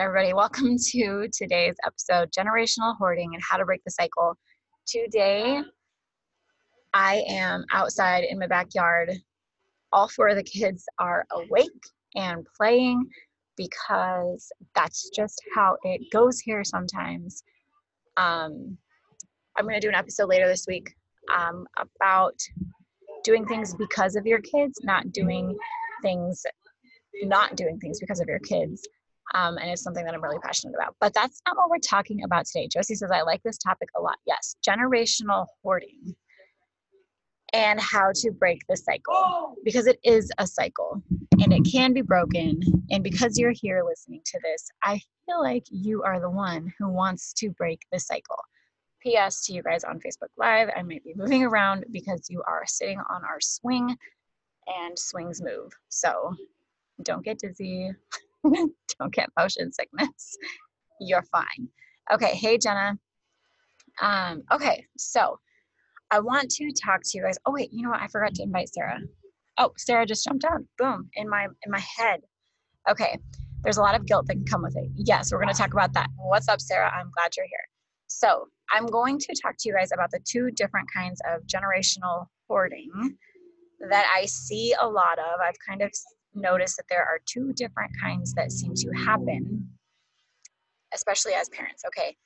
Everybody, welcome to today's episode Generational Hoarding and How to Break the Cycle. Today, I am outside in my backyard. All four of the kids are awake and playing because that's just how it goes here sometimes. Um, I'm going to do an episode later this week um, about doing things because of your kids, not doing things, not doing things because of your kids. Um, and it's something that I'm really passionate about. But that's not what we're talking about today. Josie says, I like this topic a lot. Yes, generational hoarding. and how to break the cycle because it is a cycle and it can be broken. And because you're here listening to this, I feel like you are the one who wants to break the cycle. P.S. to you guys on Facebook Live, I might be moving around because you are sitting on our swing and swings move. So don't get dizzy, don't get motion sickness. You're fine. Okay, hey Jenna. Um, okay, so I want to talk to you guys. Oh wait, you know what? I forgot to invite Sarah. Oh, Sarah just jumped on. Boom, in my in my head. Okay. There's a lot of guilt that can come with it. Yes, we're going to talk about that. What's up, Sarah? I'm glad you're here. So, I'm going to talk to you guys about the two different kinds of generational hoarding that I see a lot of. I've kind of noticed that there are two different kinds that seem to happen, especially as parents. Okay.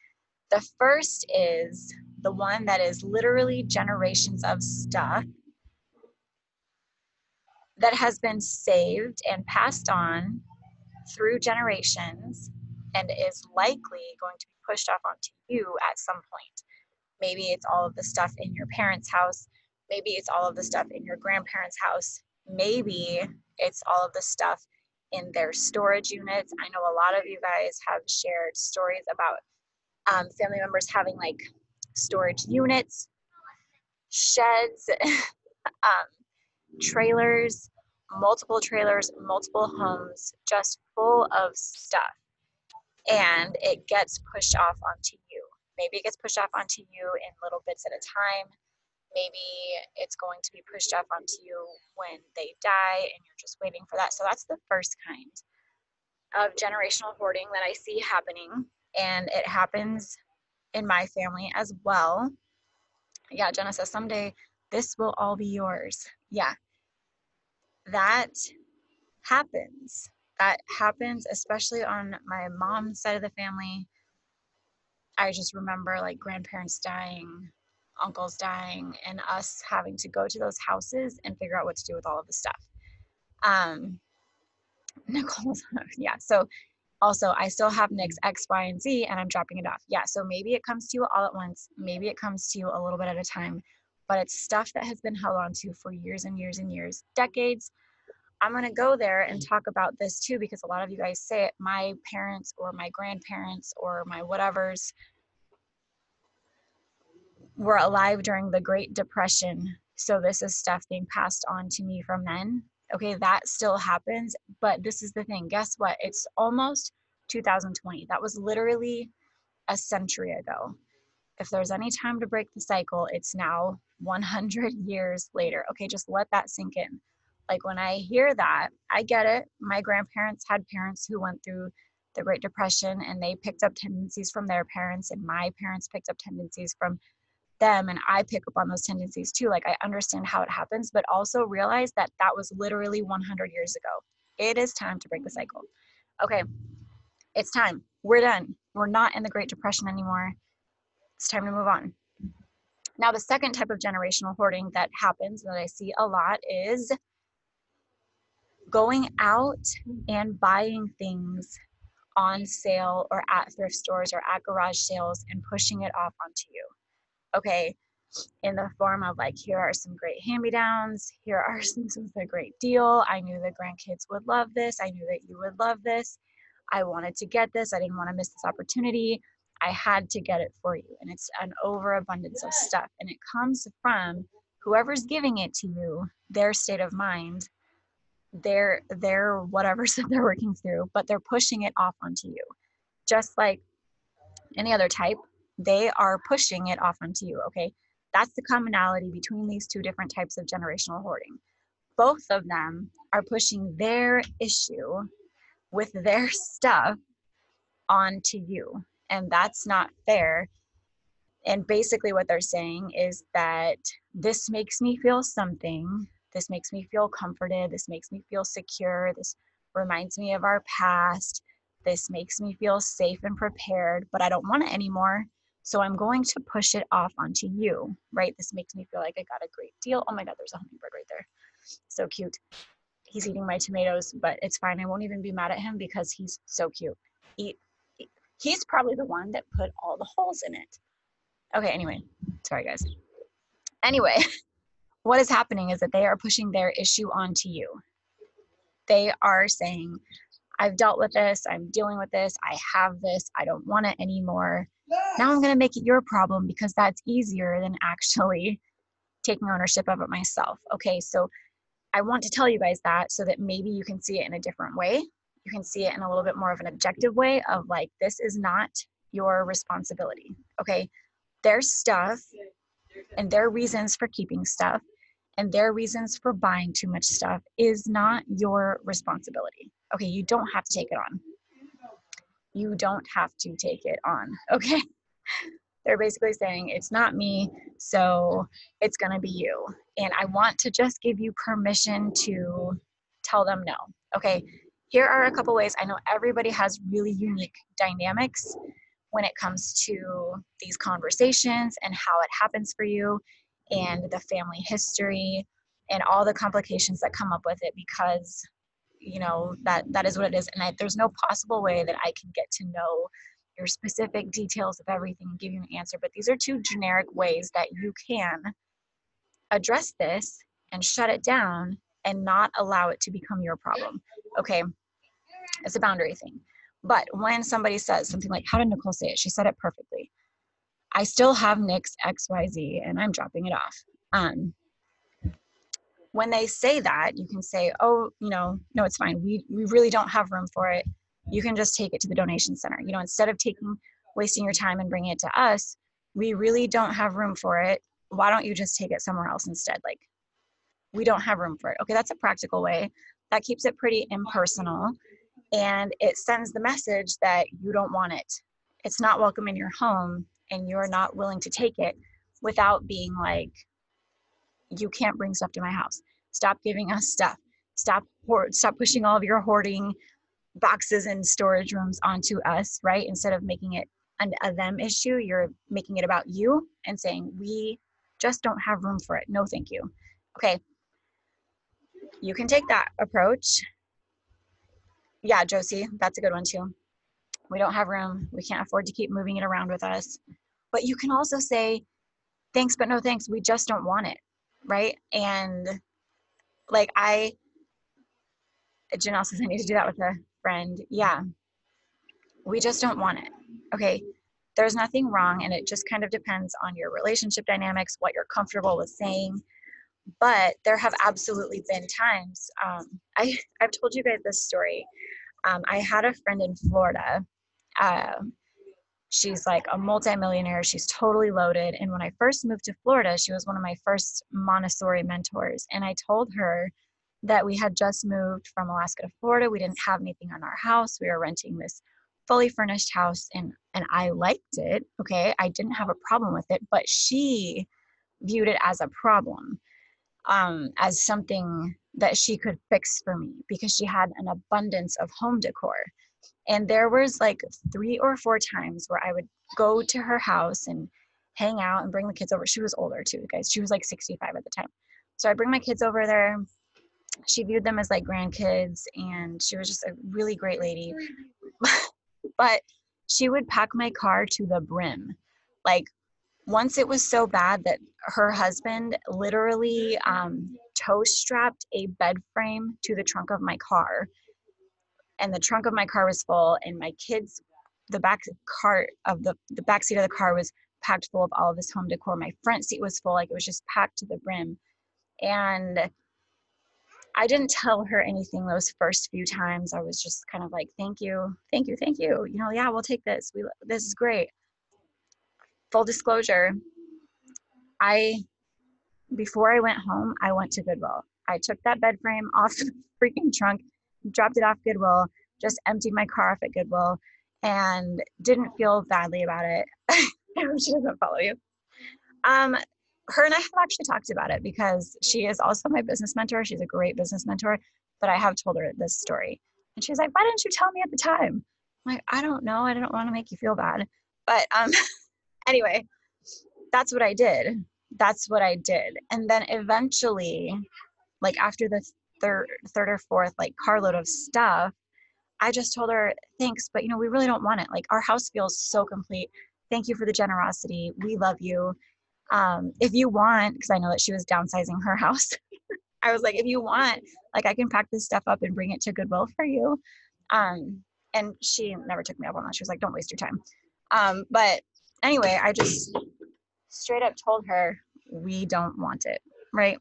The first is the one that is literally generations of stuff that has been saved and passed on through generations and is likely going to be pushed off onto you at some point. Maybe it's all of the stuff in your parents' house. Maybe it's all of the stuff in your grandparents' house. Maybe it's all of the stuff in their storage units. I know a lot of you guys have shared stories about um, family members having like storage units, sheds, um, trailers, multiple trailers, multiple homes, just full of stuff. And it gets pushed off onto you. Maybe it gets pushed off onto you in little bits at a time. Maybe it's going to be pushed off onto you when they die and you're just waiting for that. So that's the first kind of generational hoarding that I see happening. And it happens in my family as well. Yeah, Jenna says someday this will all be yours. Yeah, that happens. That happens, especially on my mom's side of the family. I just remember like grandparents dying, uncles dying, and us having to go to those houses and figure out what to do with all of the stuff. Um, Nicole's, yeah. So also, I still have Nick's X, Y, and Z, and I'm dropping it off. Yeah. So maybe it comes to you all at once. Maybe it comes to you a little bit at a time but it's stuff that has been held on to for years and years and years, decades. I'm going to go there and talk about this too because a lot of you guys say it. My parents or my grandparents or my whatevers were alive during the Great Depression. So this is stuff being passed on to me from then. Okay, that still happens. But this is the thing guess what? It's almost 2020. That was literally a century ago. If there's any time to break the cycle, it's now 100 years later. Okay, just let that sink in. Like when I hear that, I get it. My grandparents had parents who went through the Great Depression and they picked up tendencies from their parents, and my parents picked up tendencies from them, and I pick up on those tendencies too. Like I understand how it happens, but also realize that that was literally 100 years ago. It is time to break the cycle. Okay, it's time. We're done. We're not in the Great Depression anymore. It's time to move on. Now, the second type of generational hoarding that happens that I see a lot is going out and buying things on sale or at thrift stores or at garage sales and pushing it off onto you. Okay, in the form of like, here are some great hand me downs, here are some, this is a great deal. I knew the grandkids would love this, I knew that you would love this. I wanted to get this, I didn't want to miss this opportunity. I had to get it for you. And it's an overabundance of stuff. And it comes from whoever's giving it to you, their state of mind, their their whatever's that they're working through, but they're pushing it off onto you. Just like any other type, they are pushing it off onto you. Okay. That's the commonality between these two different types of generational hoarding. Both of them are pushing their issue with their stuff onto you and that's not fair and basically what they're saying is that this makes me feel something this makes me feel comforted this makes me feel secure this reminds me of our past this makes me feel safe and prepared but i don't want it anymore so i'm going to push it off onto you right? This makes me feel like i got a great deal. Oh my god there's a hummingbird right there. So cute. He's eating my tomatoes but it's fine. I won't even be mad at him because he's so cute. Eat he's probably the one that put all the holes in it. Okay, anyway, sorry guys. Anyway, what is happening is that they are pushing their issue onto you. They are saying, I've dealt with this, I'm dealing with this, I have this, I don't want it anymore. Now I'm going to make it your problem because that's easier than actually taking ownership of it myself. Okay, so I want to tell you guys that so that maybe you can see it in a different way. You can see it in a little bit more of an objective way of like, this is not your responsibility. Okay, their stuff and their reasons for keeping stuff and their reasons for buying too much stuff is not your responsibility. Okay, you don't have to take it on. You don't have to take it on. Okay. They're basically saying it's not me, so it's to be you. And I want to just give you permission to tell them no. Okay, here are a couple ways. I know everybody has really unique dynamics when it comes to these conversations and how it happens for you and the family history and all the complications that come up with it because you know that that is what it is and I, there's no possible way that i can get to know your specific details of everything and give you an answer but these are two generic ways that you can address this and shut it down and not allow it to become your problem. Okay it's a boundary thing but when somebody says something like how did nicole say it? She said it perfectly. I still have Nick's XYZ and I'm dropping it off. Um, when they say that, you can say, oh, you know, no, it's fine. We, we really don't have room for it. You can just take it to the donation center. You know, instead of taking, wasting your time and bringing it to us, we really don't have room for it. Why don't you just take it somewhere else instead? Like, we don't have room for it. Okay, that's a practical way. That keeps it pretty impersonal and it sends the message that you don't want it. It's not welcome in your home and you're not willing to take it without being like you can't bring stuff to my house stop giving us stuff stop hoard stop pushing all of your hoarding boxes and storage rooms onto us right instead of making it an a them issue you're making it about you and saying we just don't have room for it no thank you okay you can take that approach yeah josie that's a good one too we don't have room. We can't afford to keep moving it around with us. But you can also say, thanks, but no thanks. We just don't want it. Right. And like I, Janelle says I need to do that with a friend. Yeah. We just don't want it. Okay. There's nothing wrong. And it just kind of depends on your relationship dynamics, what you're comfortable with saying. But there have absolutely been times. Um, I, I've told you guys this story. Um, I had a friend in Florida um, she's like a multimillionaire. She's totally loaded. And when I first moved to Florida, she was one of my first Montessori mentors. And I told her that we had just moved from Alaska to Florida. We didn't have anything on our house. We were renting this fully furnished house and and I liked it. Okay. I didn't have a problem with it, but she viewed it as a problem. Um, as something that she could fix for me because she had an abundance of home decor and there was like three or four times where i would go to her house and hang out and bring the kids over. She was older too guys. She was like 65 at the time. So i bring my kids over there. She viewed them as like grandkids and she was just a really great lady. But she would pack my car to the brim. Like once it was so bad that her husband literally um, tow strapped a bed frame to the trunk of my car and the trunk of my car was full and my kids the back cart of the the back seat of the car was packed full of all of this home decor. My front seat was full like it was just packed to the brim. And i didn't tell her anything those first few times. I was just kind of like thank you thank you thank you. You know yeah we'll take this. We this is great. Full disclosure i before i went home i went to goodwill. I took that bed frame off the freaking trunk dropped it off Goodwill, just emptied my car off at Goodwill, and didn't feel badly about it. she doesn't follow you. Um, her and I have actually talked about it because she is also my business mentor. She's a great business mentor, but I have told her this story. And she's like, Why didn't you tell me at the time? I'm like, I don't know. I didn't want to make you feel bad. But um, anyway, that's what I did. That's what I did. And then eventually, like after the third third or fourth like carload of stuff i just told her thanks but you know we really don't want it like our house feels so complete thank you for the generosity we love you um, if you want, because I know that she was downsizing her house, I was like, if you want, like I can pack this stuff up and bring it to Goodwill for you. Um, and she never took me up on that. She was like, don't waste your time. Um, but anyway, I just straight up told her, we don't want it, right?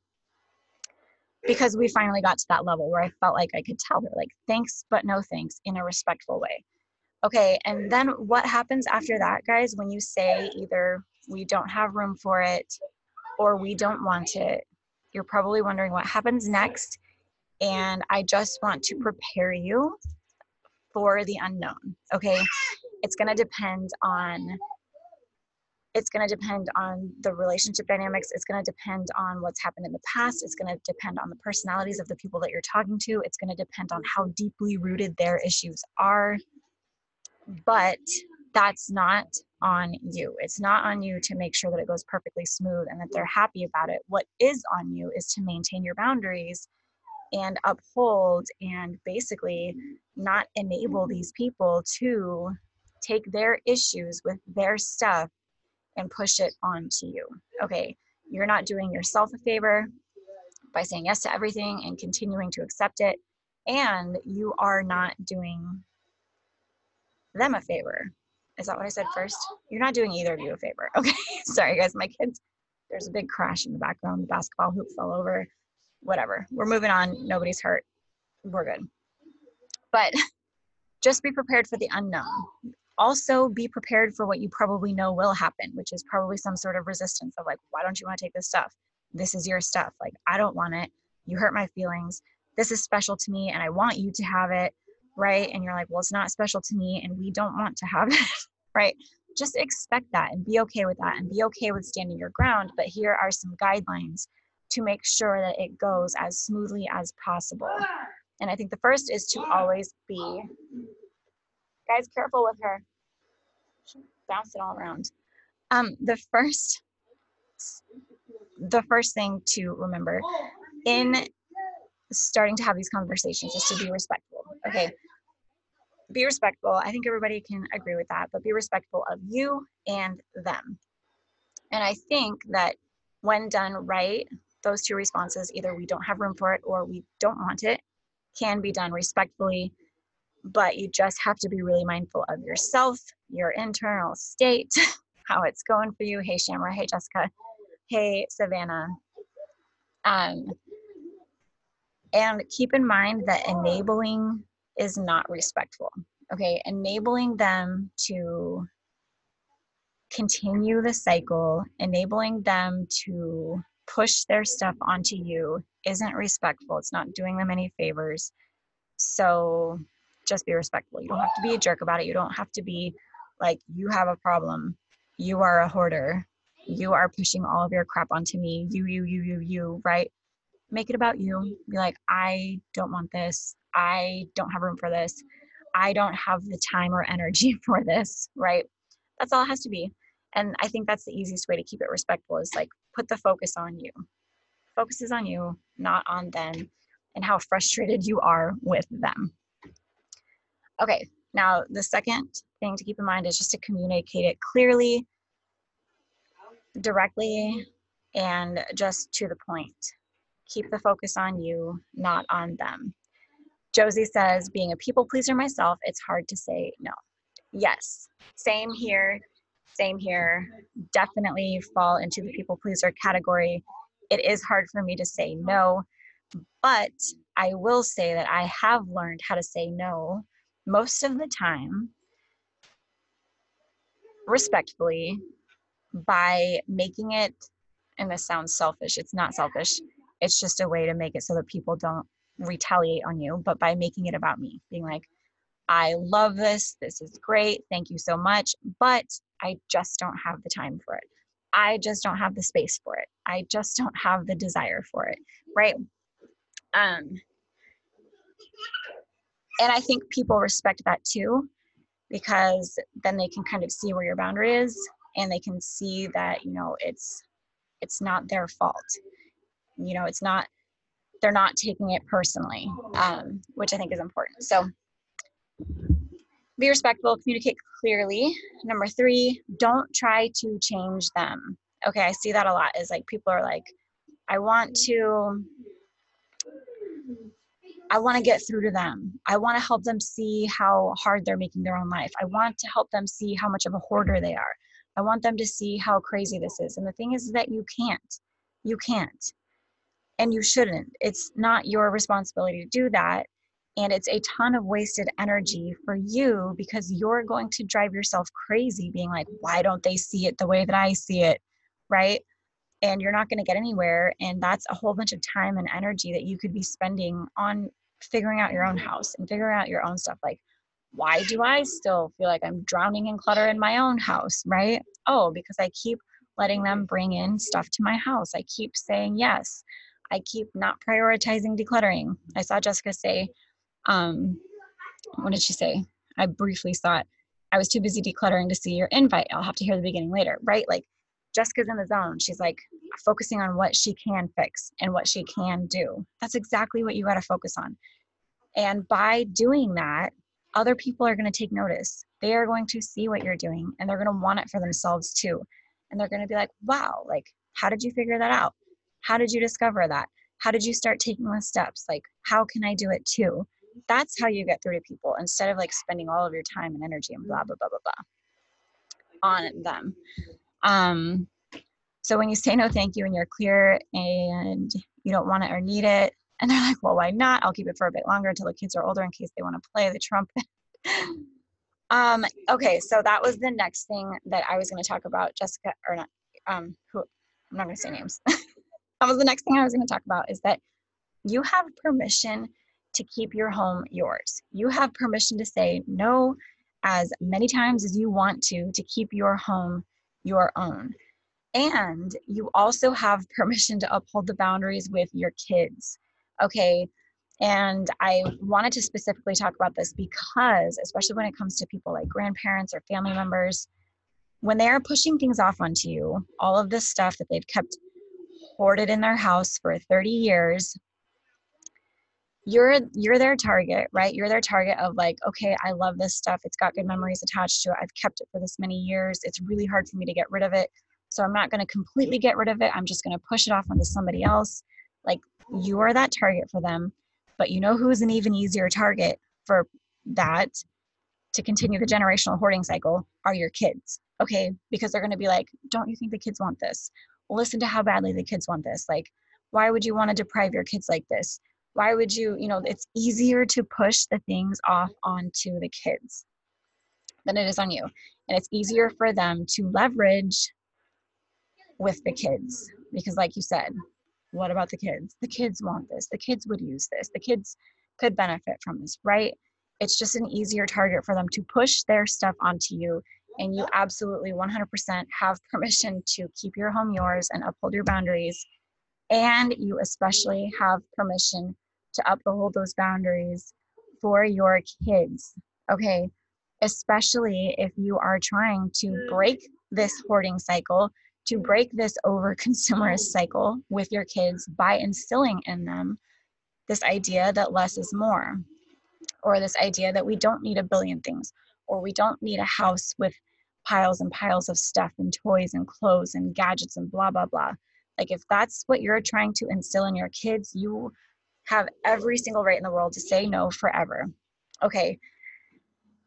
Because we finally got to that level where I felt like I could tell her, like, thanks, but no thanks in a respectful way. Okay, and then what happens after that, guys, when you say either we don't have room for it or we don't want it, you're probably wondering what happens next. And I just want to prepare you for the unknown. Okay. It's going to depend on it's going to depend on the relationship dynamics it's going to depend on what's happened in the past it's going to depend on the personalities of the people that you're talking to it's going to depend on how deeply rooted their issues are but that's not on you. It's not on you to make sure that it goes perfectly smooth and that they're happy about it. What is on you is to maintain your boundaries and uphold and basically not enable these people to take their issues with their stuff and push it onto you. Okay, you're not doing yourself a favor by saying yes to everything and continuing to accept it. And you are not doing them a favor is that what I said first? You're not doing either of you a favor. Okay. Sorry, guys. My kids, there's a big crash in the background. The basketball hoop fell over. Whatever. We're moving on. Nobody's hurt. We're good. But just be prepared for the unknown. Also, be prepared for what you probably know will happen, which is probably some sort of resistance of like, why don't you want to take this stuff? This is your stuff. Like, I don't want it. You hurt my feelings. This is special to me, and I want you to have it right? And you're like, well, it's not special to me and we don't want to have it, right? Just expect that and be okay with that and be okay with standing your ground. But here are some guidelines to make sure that it goes as smoothly as possible. And I think the first is to always be, guys, careful with her. She bounced it all around. Um, the first, the first thing to remember in starting to have these conversations is to be respectful. Okay, be respectful. I think everybody can agree with that, but be respectful of you and them. And I think that when done right, those two responses, either we don't have room for it or we don't want it, can be done respectfully. But you just have to be really mindful of yourself, your internal state, how it's going for you. Hey, Shamra. Hey, Jessica. Hey, Savannah. Um, and keep in mind that enabling is not respectful. Okay, enabling them to continue the cycle, enabling them to push their stuff onto you isn't respectful. It's not doing them any favors. So just be respectful. You don't have to be a jerk about it. You don't have to be like, you have a problem. You are a hoarder. You are pushing all of your crap onto me. You, you, you, you, you, right? Make it about you. Be like, I don't want this. I don't have room for this. I don't have the time or energy for this, right? That's all it has to be. And I think that's the easiest way to keep it respectful is like put the focus on you. Focus is on you, not on them and how frustrated you are with them. Okay, now the second thing to keep in mind is just to communicate it clearly, directly, and just to the point. Keep the focus on you, not on them. Josie says, being a people pleaser myself, it's hard to say no. Yes, same here, same here. Definitely fall into the people pleaser category. It is hard for me to say no, but I will say that I have learned how to say no most of the time respectfully by making it and this sounds selfish it's not selfish it's just a way to make it so that people don't retaliate on you, but by making it about me, being like, I love this. This is great. Thank you so much. But I just don't have the time for it. I just don't have the space for it. I just don't have the desire for it. Right. Um, and I think people respect that too, because then they can kind of see where your boundary is and they can see that, you know, it's it's not their fault. You know, it's not they're not taking it personally, um, which I think is important. So be respectful, communicate clearly. Number three, don't try to change them. Okay, I see that a lot is like people are like, I want to I want to get through to them. I want to help them see how hard they're making their own life. I want to help them see how much of a hoarder they are. I want them to see how crazy this is. And the thing is that you can't. You can't. And you shouldn't. It's not your responsibility to do that. And it's a ton of wasted energy for you because you're going to drive yourself crazy being like, why don't they see it the way that I see it? Right. And you're not going to get anywhere. And that's a whole bunch of time and energy that you could be spending on figuring out your own house and figuring out your own stuff. Like, why do I still feel like I'm drowning in clutter in my own house? Right. Oh, because I keep letting them bring in stuff to my house. I keep saying yes. I keep not prioritizing decluttering. I saw Jessica say, um, what did she say? I briefly thought I was too busy decluttering to see your invite. I'll have to hear the beginning later, right? Like Jessica's in the zone. She's like focusing on what she can fix and what she can do. That's exactly what you got to focus on. And by doing that, other people are going to take notice. They are going to see what you're doing and they're going to want it for themselves too. And they're going to be like, wow, like, how did you figure that out? How did you discover that? How did you start taking the steps? Like, how can I do it too? that's how you get through to people instead of like spending all of your time and energy and blah blah blah blah blah on them um so when you say no thank you and you're clear and you don't want it or need it and they're like well why not? I'll keep it for a bit longer until the kids are older in case they want to play the trumpet. Um okay so that was the next thing that i was going to talk about jessica or not um who i'm not going to say names. That was the next thing i was going to talk about is that you have permission to keep your home yours. You have permission to say no as many times as you want to to keep your home your own. And you also have permission to uphold the boundaries with your kids. Okay. And I wanted to specifically talk about this because, especially when it comes to people like grandparents or family members, when they are pushing things off onto you, all of this stuff that they've kept hoarded in their house for 30 years, you're you're their target right? You're their target of like okay i love this stuff. It's got good memories attached to it. I've kept it for this many years. It's really hard for me to get rid of it. So i'm not going to completely get rid of it. I'm just going to push it off onto somebody else. Like you are that target for them but you know who's an even easier target for that to continue the generational hoarding cycle are your kids okay? Because they're going to be like don't you think the kids want this? Listen to how badly the kids want this. Like why would you want to deprive your kids like this why would you you know it's easier to push the things off onto the kids than it is on you. And it's easier for them to leverage with the kids because like you said what about the kids? The kids want this. The kids would use this. The kids could benefit from this right? It's just an easier target for them to push their stuff onto you and you absolutely 100% have permission to keep your home yours and uphold your boundaries. And you especially have permission to uphold those boundaries for your kids. Okay. Especially if you are trying to break this hoarding cycle, to break this over consumerist cycle with your kids by instilling in them this idea that less is more, or this idea that we don't need a billion things, or we don't need a house with piles and piles of stuff and toys and clothes and gadgets and blah, blah, blah. Like, if that's what you're trying to instill in your kids, you have every single right in the world to say no forever. Okay,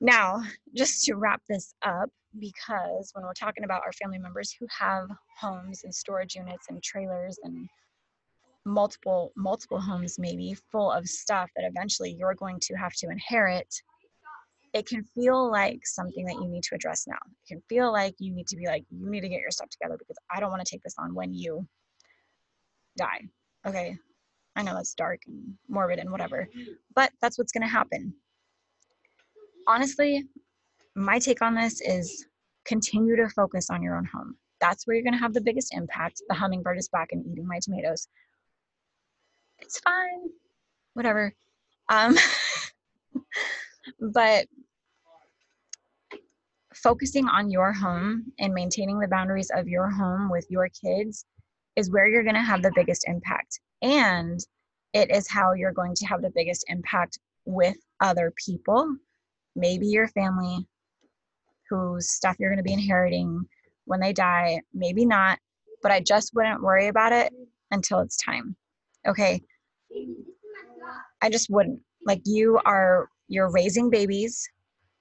now just to wrap this up, because when we're talking about our family members who have homes and storage units and trailers and multiple multiple homes maybe full of stuff that eventually you're going to have to inherit it can feel like something that you need to address now it can feel like you need to be like you need to get your stuff together because i don't want to take this on when you die okay I know that's dark and morbid and whatever, but that's what's going to happen. Honestly, my take on this is continue to focus on your own home. That's where you're going to have the biggest impact. The hummingbird is back and eating my tomatoes. It's fine. Whatever. Um, but focusing on your home and maintaining the boundaries of your home with your kids is where you're going to have the biggest impact and it is how you're going to have the biggest impact with other people maybe your family whose stuff you're going to be inheriting when they die maybe not but I just wouldn't worry about it until it's time. Okay. I just wouldn't. Like you are you're raising babies,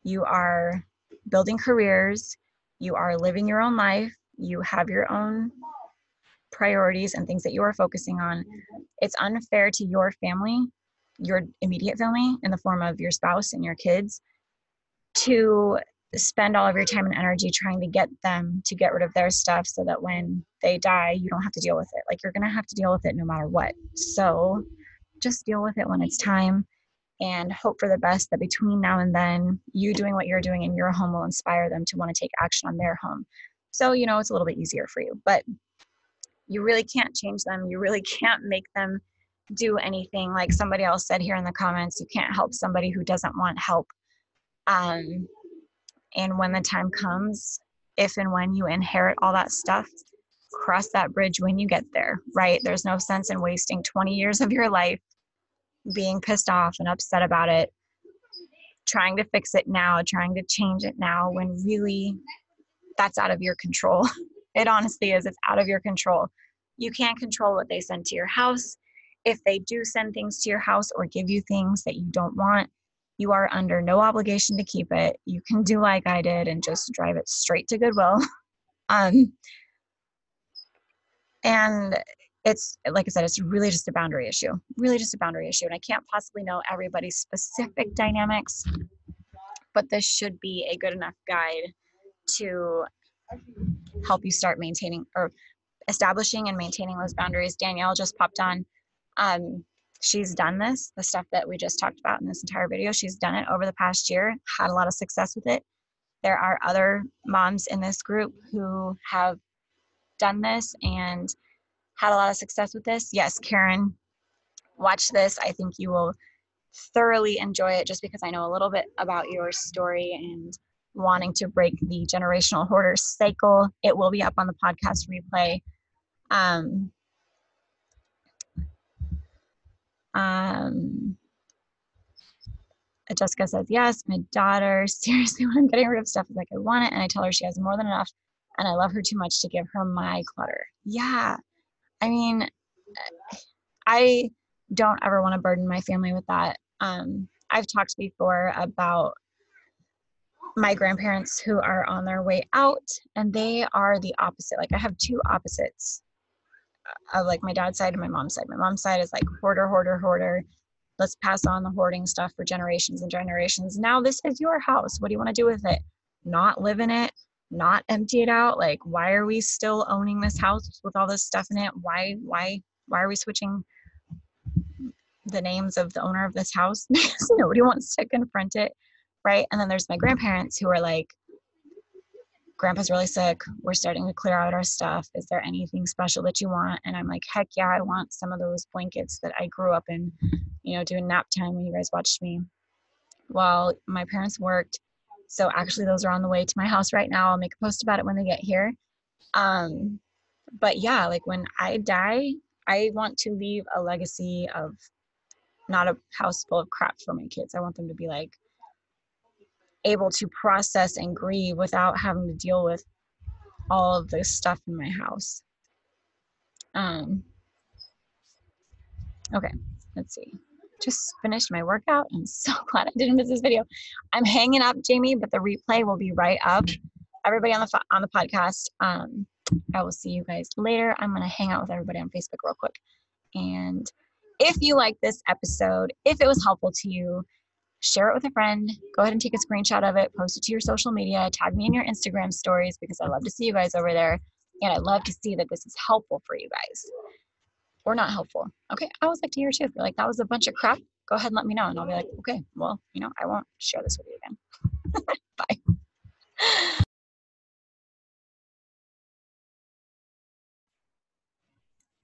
you are building careers, you are living your own life, you have your own priorities and things that you are focusing on. Mm-hmm. It's unfair to your family, your immediate family in the form of your spouse and your kids to spend all of your time and energy trying to get them to get rid of their stuff so that when they die, you don't have to deal with it. Like you're going to have to deal with it no matter what. So just deal with it when it's time and hope for the best that between now and then, you doing what you're doing in your home will inspire them to want to take action on their home. So, you know, it's a little bit easier for you, but you really can't change them. You really can't make them do anything. Like somebody else said here in the comments, you can't help somebody who doesn't want help. Um, and when the time comes, if and when you inherit all that stuff, cross that bridge when you get there, right? There's no sense in wasting 20 years of your life being pissed off and upset about it, trying to fix it now, trying to change it now, when really that's out of your control. It honestly is, it's out of your control. You can't control what they send to your house. If they do send things to your house or give you things that you don't want, you are under no obligation to keep it. You can do like I did and just drive it straight to Goodwill. um, and it's like I said, it's really just a boundary issue, really just a boundary issue. And I can't possibly know everybody's specific dynamics, but this should be a good enough guide to help you start maintaining or establishing and maintaining those boundaries. Danielle just popped on. Um, she's done this, the stuff that we just talked about in this entire video. She's done it over the past year, had a lot of success with it. There are other moms in this group who have done this and had a lot of success with this. Yes, Karen, watch this. I think you will thoroughly enjoy it just because I know a little bit about your story and wanting to break the generational hoarder cycle. It will be up on the podcast replay. Um, um, Jessica says, Yes, my daughter, seriously, when I'm getting rid of stuff, is like, I want it. And I tell her she has more than enough and I love her too much to give her my clutter. Yeah. I mean, I don't ever want to burden my family with that. Um, I've talked before about my grandparents who are on their way out, and they are the opposite. Like, I have two opposites uh, of like my dad's side and my mom's side. My mom's side is like hoarder, hoarder, hoarder. Let's pass on the hoarding stuff for generations and generations. Now, this is your house. What do you want to do with it? Not live in it, not empty it out like why are we still owning this house with all this stuff in it why why why are we switching the names of the owner of this house nobody wants to confront it right and then there's my grandparents who are like grandpa's really sick we're starting to clear out our stuff is there anything special that you want and i'm like heck yeah i want some of those blankets that i grew up in you know doing nap time when you guys watched me while my parents worked so actually, those are on the way to my house right now. I'll make a post about it when they get here. Um, but yeah, like when I die, I want to leave a legacy of not a house full of crap for my kids. I want them to be like able to process and grieve without having to deal with all of the stuff in my house. Um, okay, let's see just finished my workout. I'm so glad I didn't miss this video. I'm hanging up, Jamie, but the replay will be right up. Everybody on the on the podcast. Um, I will see you guys later. I'm gonna hang out with everybody on Facebook real quick. And if you like this episode, if it was helpful to you, share it with a friend. Go ahead and take a screenshot of it, post it to your social media, tag me in your Instagram stories because I love to see you guys over there. And I love to see that this is helpful for you guys or not helpful. Okay, I always like to hear too. If you're like, that was a bunch of crap, go ahead and let me know. And I'll be like, okay, well, you know, I won't share this with you again. Bye.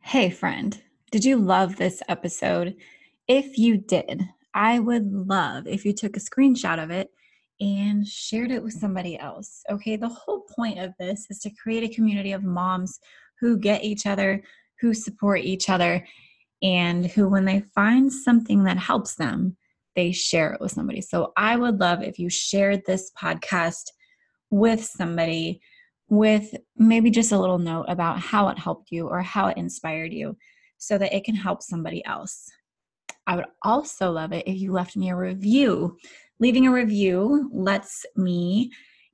Hey, friend, did you love this episode? If you did, I would love if you took a screenshot of it and shared it with somebody else. Okay, the whole point of this is to create a community of moms who get each other who support each other and who, when they find something that helps them, they share it with somebody. So I would love if you shared this podcast with somebody with maybe just a little note about how it helped you or how it inspired you so that it can help somebody else. I would also love it if you left me a review. Leaving a review lets me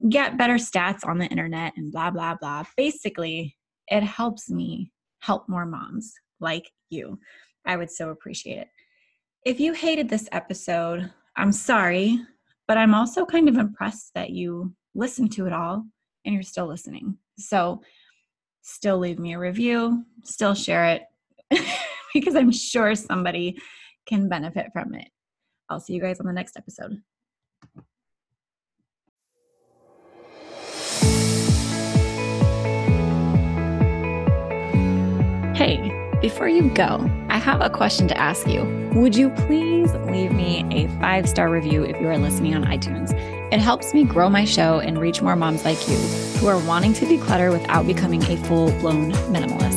get better stats on the internet and blah, blah, blah. Basically, it helps me help more moms like you. I would so appreciate it. If you hated this episode, I'm sorry, but I'm also kind of impressed that you listened to it all and you're still listening. So, still leave me a review, still share it because I'm sure somebody can benefit from it. I'll see you guys on the next episode. Hey, before you go, I have a question to ask you. Would you please leave me a five star review if you are listening on iTunes? It helps me grow my show and reach more moms like you who are wanting to declutter without becoming a full blown minimalist.